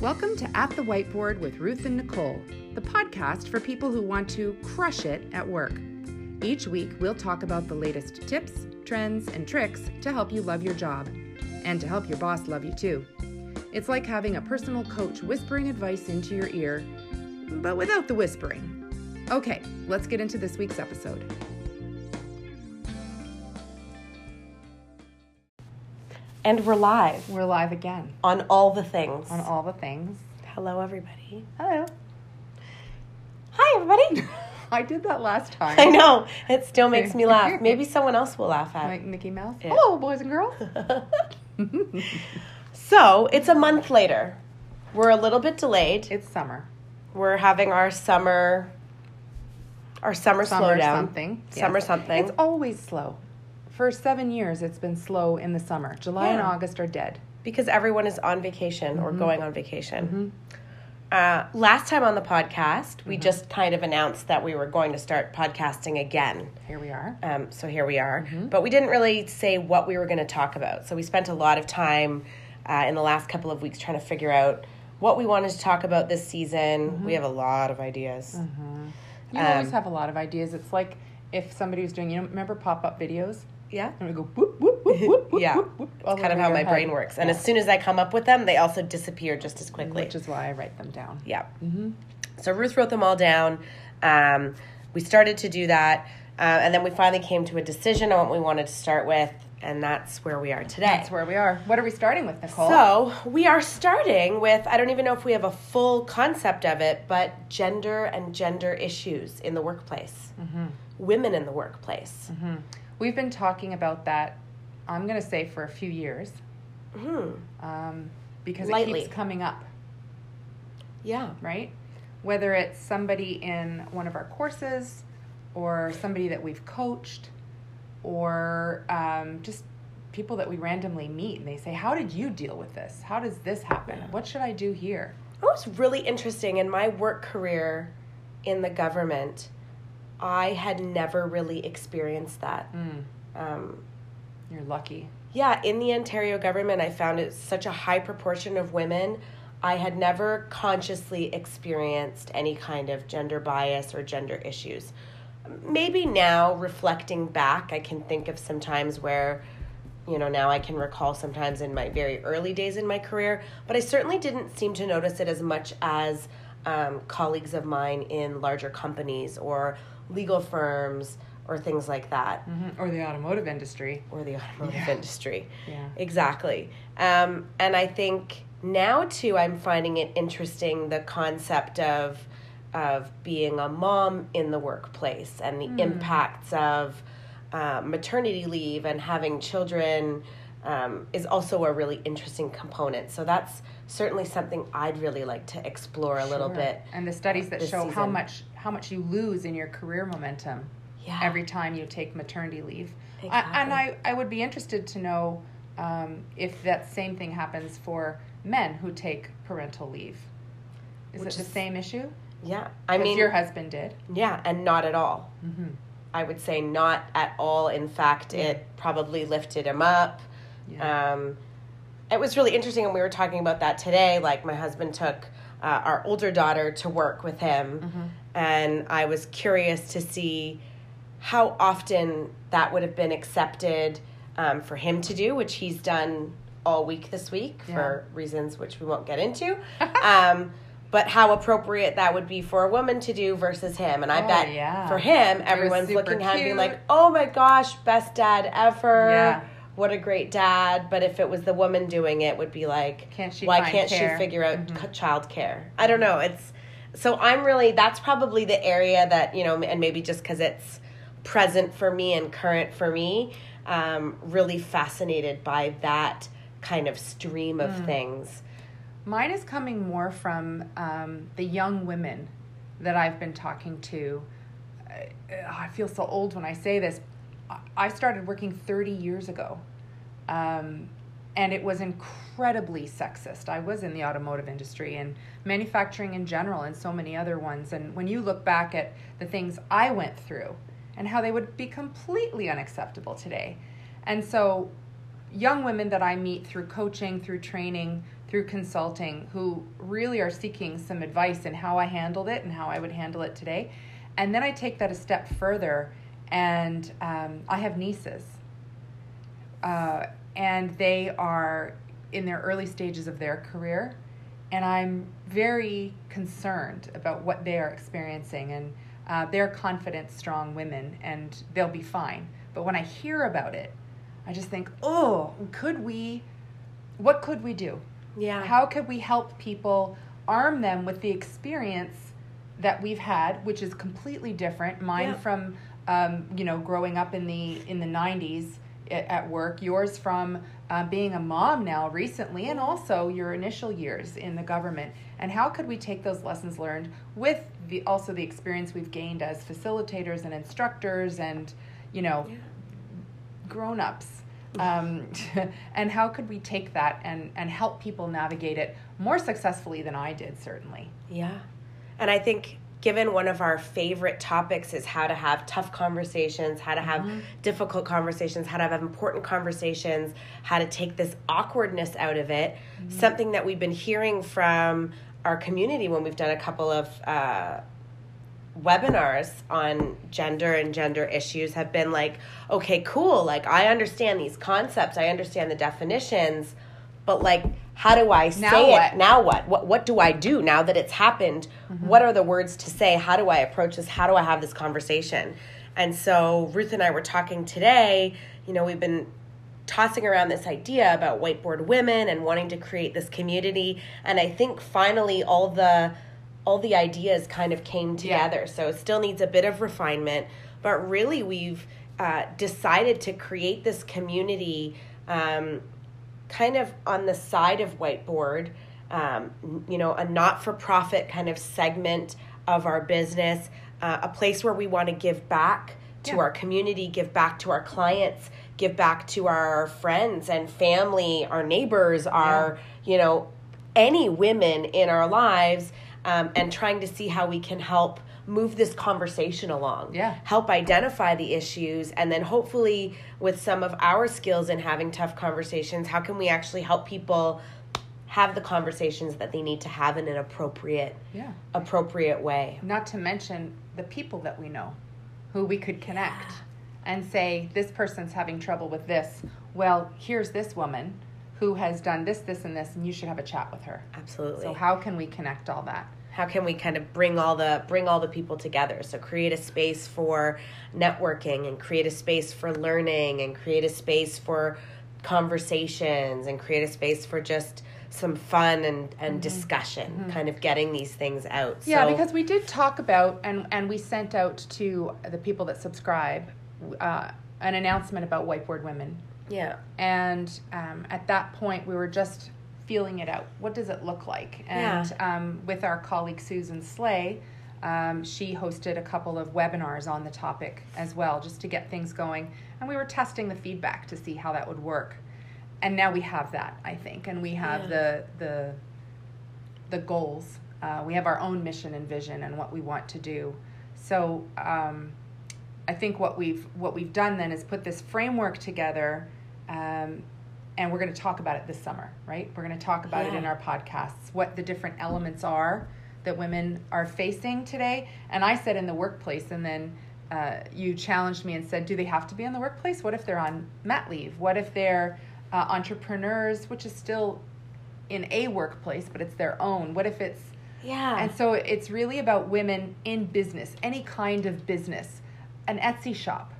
Welcome to At the Whiteboard with Ruth and Nicole, the podcast for people who want to crush it at work. Each week, we'll talk about the latest tips, trends, and tricks to help you love your job and to help your boss love you too. It's like having a personal coach whispering advice into your ear, but without the whispering. Okay, let's get into this week's episode. And we're live We're live again on all the things. on all the things. Hello, everybody. Hello. Hi, everybody. I did that last time. I know. It still makes me laugh. Maybe someone else will laugh at Like Mickey Mouse. Yeah. Hello, boys and girls. So, it's a month later. We're a little bit delayed. it's summer. We're having our summer our summer, Summer slowdown. something. Summer Yes. something. It's always slow. For seven years, it's been slow in the summer. July and August are dead. because everyone is on vacation Mm-hmm. or going on vacation. Uh, last time on the podcast, we Mm-hmm. just kind of announced that we were going to start podcasting again. Here we are. Um, so here we are. Mm-hmm. But we didn't really say what we were going to talk about. So we spent a lot of time uh, in the last couple of weeks trying to figure out what we wanted to talk about this season. Mm-hmm. We have a lot of ideas. You always um, have a lot of ideas. It's like if somebody was doing, you know, remember pop up videos? Yeah. And we go whoop, whoop, whoop, whoop, whoop, Yeah. whoop, whoop, Kind of how my head. brain works. And Yeah. as soon as I come up with them, they also disappear just as quickly. Which is why I write them down. Yeah. So Ruth wrote them all down. Um, we started to do that. Uh, and then we finally came to a decision on what we wanted to start with. And that's where we are today. That's where we are. What are we starting with, Nicole? So we are starting with I don't even know if we have a full concept of it, but gender and gender issues in the workplace, Mm-hmm. women in the workplace. We've been talking about that, I'm going to say, for a few years Hmm. um, because it keeps coming up. Yeah, right? Whether it's somebody in one of our courses or somebody that we've coached or um, just people that we randomly meet and they say, How did you deal with this? How does this happen? What should I do here? it was really interesting in my work career in the government. I had never really experienced that. Mm, Um, you're lucky. Yeah, in the Ontario government, I found it such a high proportion of women. I had never consciously experienced any kind of gender bias or gender issues. Maybe now, reflecting back, I can think of some times where, you know, now I can recall sometimes in my very early days in my career, but I certainly didn't seem to notice it as much as um, colleagues of mine in larger companies or legal firms or things like that Mhm. Or the automotive industry. or the automotive Yeah. industry. Yeah. Exactly. Um, and I think now too, I'm finding it interesting the concept of of being a mom in the workplace and the Hmm. impacts of uh, maternity leave and having children um, is also a really interesting component. So that's certainly something I'd really like to explore a little bit. And the studies that show how much how much you lose in your career momentum Yeah. every time you take maternity leave. I, and I, I would be interested to know um, if that same thing happens for men who take parental leave. Is Which it the is- same issue? yeah. I mean, your husband did. yeah, and not at all. Mm-hmm. I would say not at all. In fact, it probably lifted him up. Yeah. Um, it was really interesting, and we were talking about that today. Like, my husband took uh, our older daughter to work with him, Mm-hmm. and I was curious to see how often that would have been accepted um, for him to do, which he's done all week this week for reasons which we won't get into. um, but how appropriate that would be for a woman to do versus him. And I Oh, bet yeah. for him, everyone's looking at him being like, oh my gosh, best dad ever. Yeah. What a great dad. But if it was the woman doing it, would be like, Can't she why can't care? Mm-hmm. she figure out c child care? I don't know. It's so I'm really, that's probably the area that, you know, and maybe just because it's present for me and current for me, um, really fascinated by that kind of stream Mm. of things. Mine is coming more from um, the young women that I've been talking to. I, feel so old when I say this. I- I started working 30 years ago. Um, and it was incredibly sexist. I was in the automotive industry and manufacturing in general, and so many other ones. And when you look back at the things I went through and how they would be completely unacceptable today. And so, young women that I meet through coaching, through training, through consulting who really are seeking some advice in how I handled it and how I would handle it today. And then I take that a step further, and um, I have nieces. Uh, and they are in their early stages of their career. And I'm very concerned about what they are experiencing. And uh, they're confident, strong women, and they'll be fine. But when I hear about it, I just think, oh, could we, what could we do? Yeah. How could we help people arm them with the experience that we've had, which is completely different. Mine Yeah. from, um, you know, growing up in the in the '90s a- at work. Yours from uh, being a mom now recently, and also your initial years in the government. And how could we take those lessons learned with the also the experience we've gained as facilitators and instructors, and you know, Yeah. grown-ups um, and how could we take that and, and help people navigate it more successfully than i did certainly Yeah. And I think given one of our favorite topics is how to have tough conversations, how to have difficult conversations, how to have important conversations, how to take this awkwardness out of it, something that we've been hearing from our community when we've done a couple of uh, webinars on gender and gender issues have been like, okay, cool. Like, I understand these concepts, I understand the definitions, but like, how do I say Now it? Now what? What what do I do now that it's happened? What are the words to say? How do I approach this? How do I have this conversation? And so Ruth and I were talking today, you know, we've been tossing around this idea about whiteboard women and wanting to create this community and I think finally all the all the ideas kind of came Yeah. together. So it still needs a bit of refinement, but really we've uh, decided to create this community um, kind of on the side of whiteboard um, you know a not-for-profit kind of segment of our business uh, a place where we want to give back to Yeah. our community give back to our clients give back to our friends and family our neighbors our you know any women in our lives um, and trying to see how we can help move this conversation along. Yeah. help identify the issues and then hopefully with some of our skills in having tough conversations how can we actually help people have the conversations that they need to have in an appropriate yeah. appropriate way? Not to mention the people that we know who we could connect and say this person's having trouble with this. Well here's this woman who has done this this and this and you should have a chat with her. Absolutely. So how can we connect all that? How can we kind of bring all the bring all the people together? So create a space for networking and create a space for learning and create a space for conversations and create a space for just some fun and, and discussion kind of getting these things out. Yeah, So- because we did talk about and and we sent out to the people that subscribe uh, an announcement about whiteboard women, yeah and um, at that point we were just feeling it out. What does it look like? And um, with our colleague Susan Slay, um, she hosted a couple of webinars on the topic as well, just to get things going. And we were testing the feedback to see how that would work. And now we have that, I think, and we have Yeah. the the the goals. Uh, we have our own mission and vision and what we want to do. So um, I think what we've what we've done then is put this framework together, um, and we're going to talk about it this summer, right? We're going to talk about it in our podcasts, what the different elements are that women are facing today. And I said in the workplace, and then uh, you challenged me and said, do they have to be in the workplace? What if they're on mat leave? What if they're uh, entrepreneurs, which is still in a workplace, but it's their own? What if it's yeah and so it's really about women in business, any kind of business, an Etsy shop,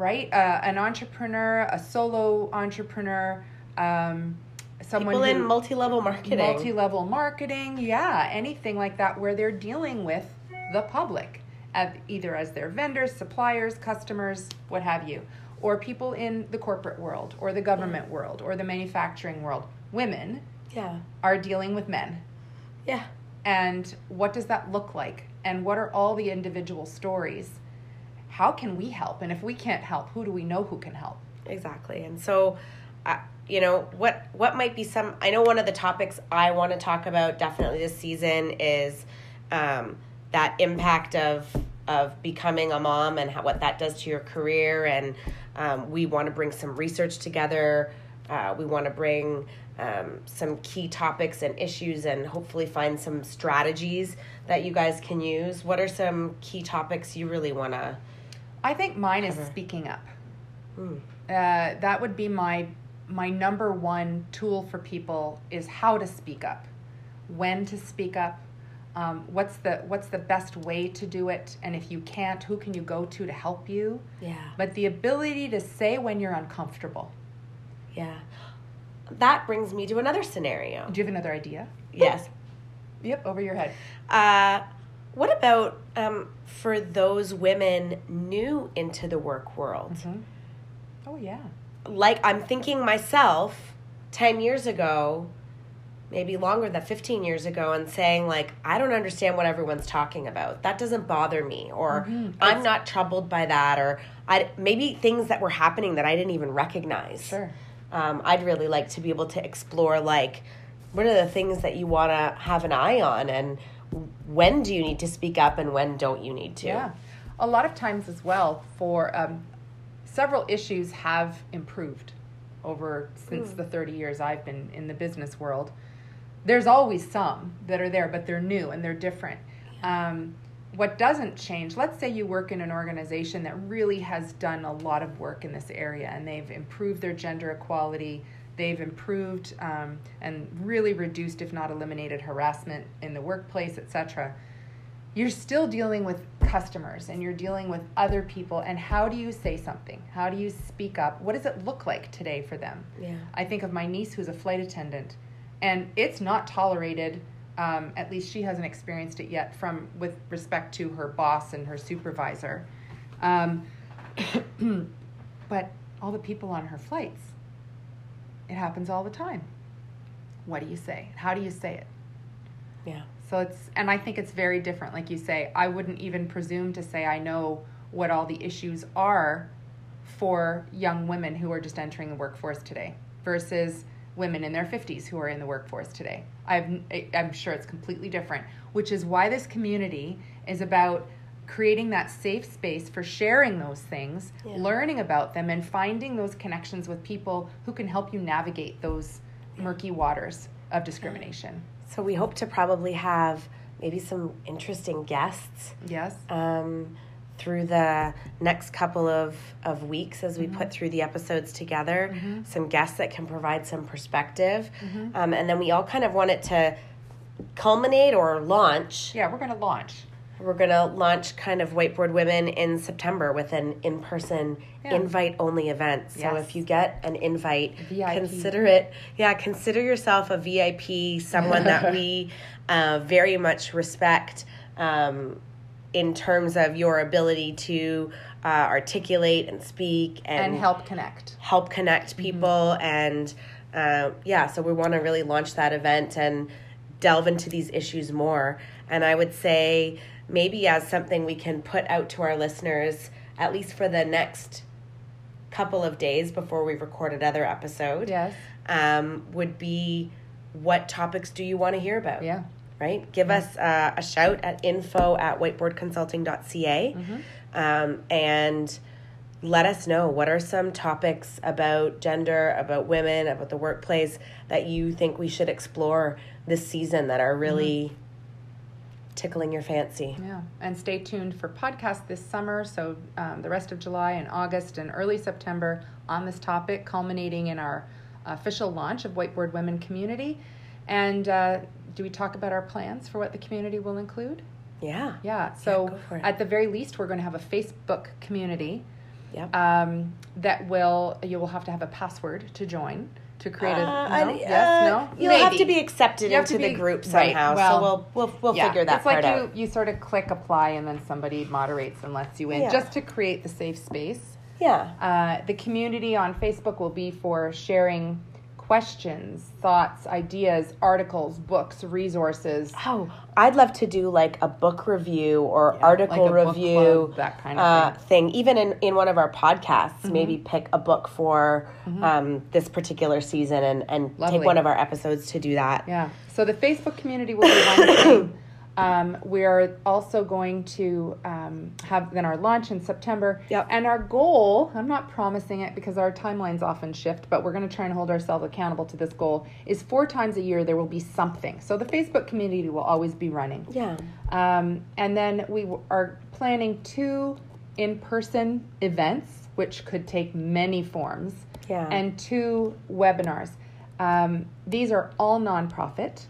right? Uh, an entrepreneur, a solo entrepreneur, um, someone people in multi-level marketing. multi-level marketing, yeah, anything like that, where they're dealing with the public, at, either as their vendors, suppliers, customers, what have you, or people in the corporate world, or the government world, or the manufacturing world. Women yeah. are dealing with men. Yeah. And what does that look like? And what are all the individual stories how can we help and if we can't help who do we know who can help exactly and so uh, you know what what might be some i know one of the topics i want to talk about definitely this season is um, that impact of of becoming a mom and how, what that does to your career and um, we want to bring some research together uh, we want to bring um, some key topics and issues and hopefully find some strategies that you guys can use. What are some key topics you really want to? I think mine is speaking up. Uh, that would be my my number one tool for people is how to speak up, when to speak up, um, what's the what's the best way to do it, and if you can't, who can you go to to help you? Yeah. But the ability to say when you're uncomfortable. Yeah. That brings me to another scenario. Do you have another idea? Yes. Yep, over your head. Uh, what about um, for those women new into the work world? Oh yeah. Like I'm thinking myself, ten years ago, maybe longer than fifteen years ago, and saying like, I don't understand what everyone's talking about. That doesn't bother me, or I'm not troubled by that, or I maybe things that were happening that I didn't even recognize. Sure. Um, I'd really like to be able to explore like what are the things that you want to have an eye on and when do you need to speak up and when don't you need to Yeah. A lot of times as well for um, several issues have improved over since the 30 years I've been in the business world. There's always some that are there, but they're new and they're different. Um, what doesn't change, let's say you work in an organization that really has done a lot of work in this area and they've improved their gender equality, they've improved um, and really reduced, if not eliminated, harassment in the workplace, etc you're still dealing with customers and you're dealing with other people. And how do you say something? How do you speak up? What does it look like today for them? Yeah. i think of my niece who's a flight attendant and it's not tolerated um, at least she hasn't experienced it yet from with respect to her boss and her supervisor. Um, but all the people on her flights it happens all the time what do you say how do you say it yeah so it's, and I think it's very different. Like you say, I wouldn't even presume to say I know what all the issues are for young women who are just entering the workforce today versus women in their 50s who are in the workforce today. I've, I'm sure it's completely different, which is why this community is about creating that safe space for sharing those things, Yeah. learning about them, and finding those connections with people who can help you navigate those murky waters of discrimination. so we hope to probably have maybe some interesting guests Yes. um, through the next couple of, of weeks as we put through the episodes together some guests that can provide some perspective um, and then we all kind of want it to culminate or launch Yeah, we're going to launch. We're going to launch kind of Whiteboard Women in September with an in person, Yeah. invite only event. So Yes. if you get an invite, VIP. consider it, yeah, consider yourself a VIP, someone that we uh, very much respect um, in terms of your ability to uh, articulate and speak and, and help connect. help connect people and uh, yeah so we want to really launch that event and delve into these issues more and i would say maybe as something we can put out to our listeners at least for the next couple of days before we record another episode Yes. um, would be what topics do you want to hear about Yeah. right? Give us uh, a shout at info at whiteboardconsulting.ca um, and let us know what are some topics about gender, about women, about the workplace that you think we should explore this season that are really tickling your fancy. Yeah. And stay tuned for podcasts this summer. So um, the rest of July and August and early September on this topic, culminating in our official launch of Whiteboard Women Community. And uh, do we talk about our plans for what the community will include? Yeah. Yeah. So it. at the very least, we're going to have a Facebook community Yep. um, that will you will have to have a password to join to create a Uh, no? I- yes uh, no You'll have to be accepted into to the be- group right, somehow. well, so we'll we'll we'll Yeah, figure that out. it's part like out. you you sort of click apply and then somebody moderates and lets you in Yeah. just to create the safe space Yeah. uh, the community on facebook will be for sharing questions thoughts ideas articles books resources Oh, I'd love to do like a book review or Yeah, article like review, club, that kind of uh, thing. Mm-hmm. Even in, in one of our podcasts, maybe pick a book for um, this particular season and, and Lovely. take one of our episodes to do that. Yeah. So the Facebook community will be one thing. Um, we're also going to um, have then our launch in September. Yep. And our goal, I'm not promising it because our timelines often shift, but we're going to try and hold ourselves accountable to this goal, is four times a year there will be something. So the Facebook community will always be running. Yeah. Um, and then we w- are planning two in person events, which could take many forms, Yeah. and two webinars. Um, these are all nonprofit.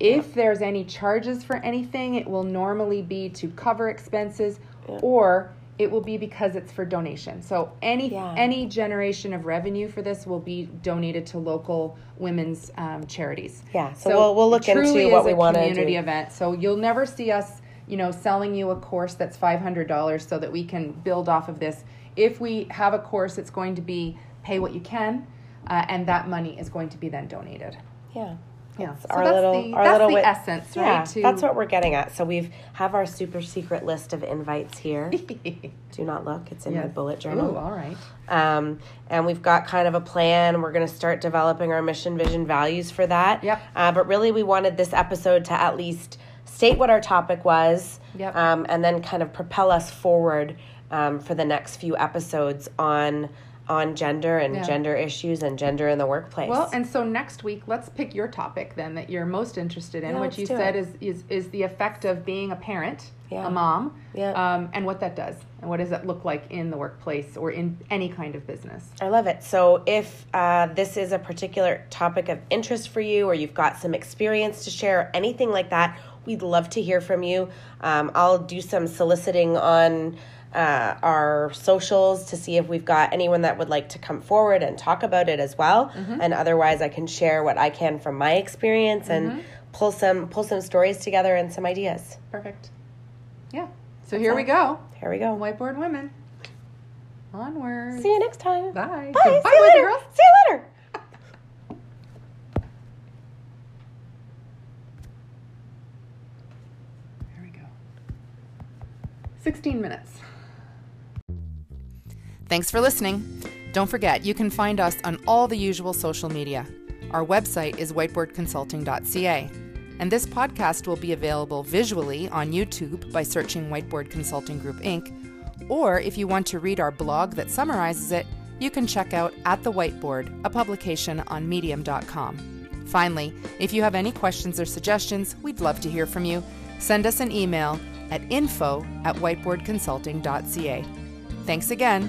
If there's any charges for anything, it will normally be to cover expenses Yeah. or it will be because it's for donation. So any Yeah. any generation of revenue for this will be donated to local women's um, charities. Yeah, so we'll- we'll look into what we wanna do. community event. So you'll never see us, you know, selling you a course that's five hundred dollars so that we can build off of this. If we have a course, it's going to be pay what you can, uh, and that money is going to be then donated. Yeah. Yeah, so our that's little, the, our that's little the wi- essence, Yeah. To- that's what we're getting at. So we've have our super secret list of invites here. Do not look; it's in my Yes. bullet journal. Ooh, all right. Um, and we've got kind of a plan. We're going to start developing our mission, vision, values for that. Yep. Uh, but really, we wanted this episode to at least state what our topic was, Yep. um, and then kind of propel us forward um, for the next few episodes on on gender and Yeah. gender issues and gender in the workplace. Well, and so next week, let's pick your topic then that you're most interested in, Yeah, which you said it. is, is is the effect of being a parent, Yeah. a mom, Yeah. um, and what that does, and what does that look like in the workplace or in any kind of business. I love it. So, if uh, this is a particular topic of interest for you, or you've got some experience to share, anything like that, we'd love to hear from you. Um, I'll do some soliciting on uh, our socials to see if we've got anyone that would like to come forward and talk about it as well. And otherwise, I can share what I can from my experience and pull some pull some stories together and some ideas. Perfect. Yeah. So here we go. Here we go. Whiteboard women. Onward. See you next time. Bye. Bye. Bye, See you later. girls. See you later. There we go. 16 minutes. Thanks for listening. Don't forget, you can find us on all the usual social media. Our website is whiteboardconsulting.ca. And this podcast will be available visually on YouTube by searching Whiteboard Consulting Group Inc. Or if you want to read our blog that summarizes it, you can check out At the Whiteboard, a publication on medium.com. Finally, if you have any questions or suggestions, we'd love to hear from you. Send us an email at info at whiteboardconsulting.ca. Thanks again,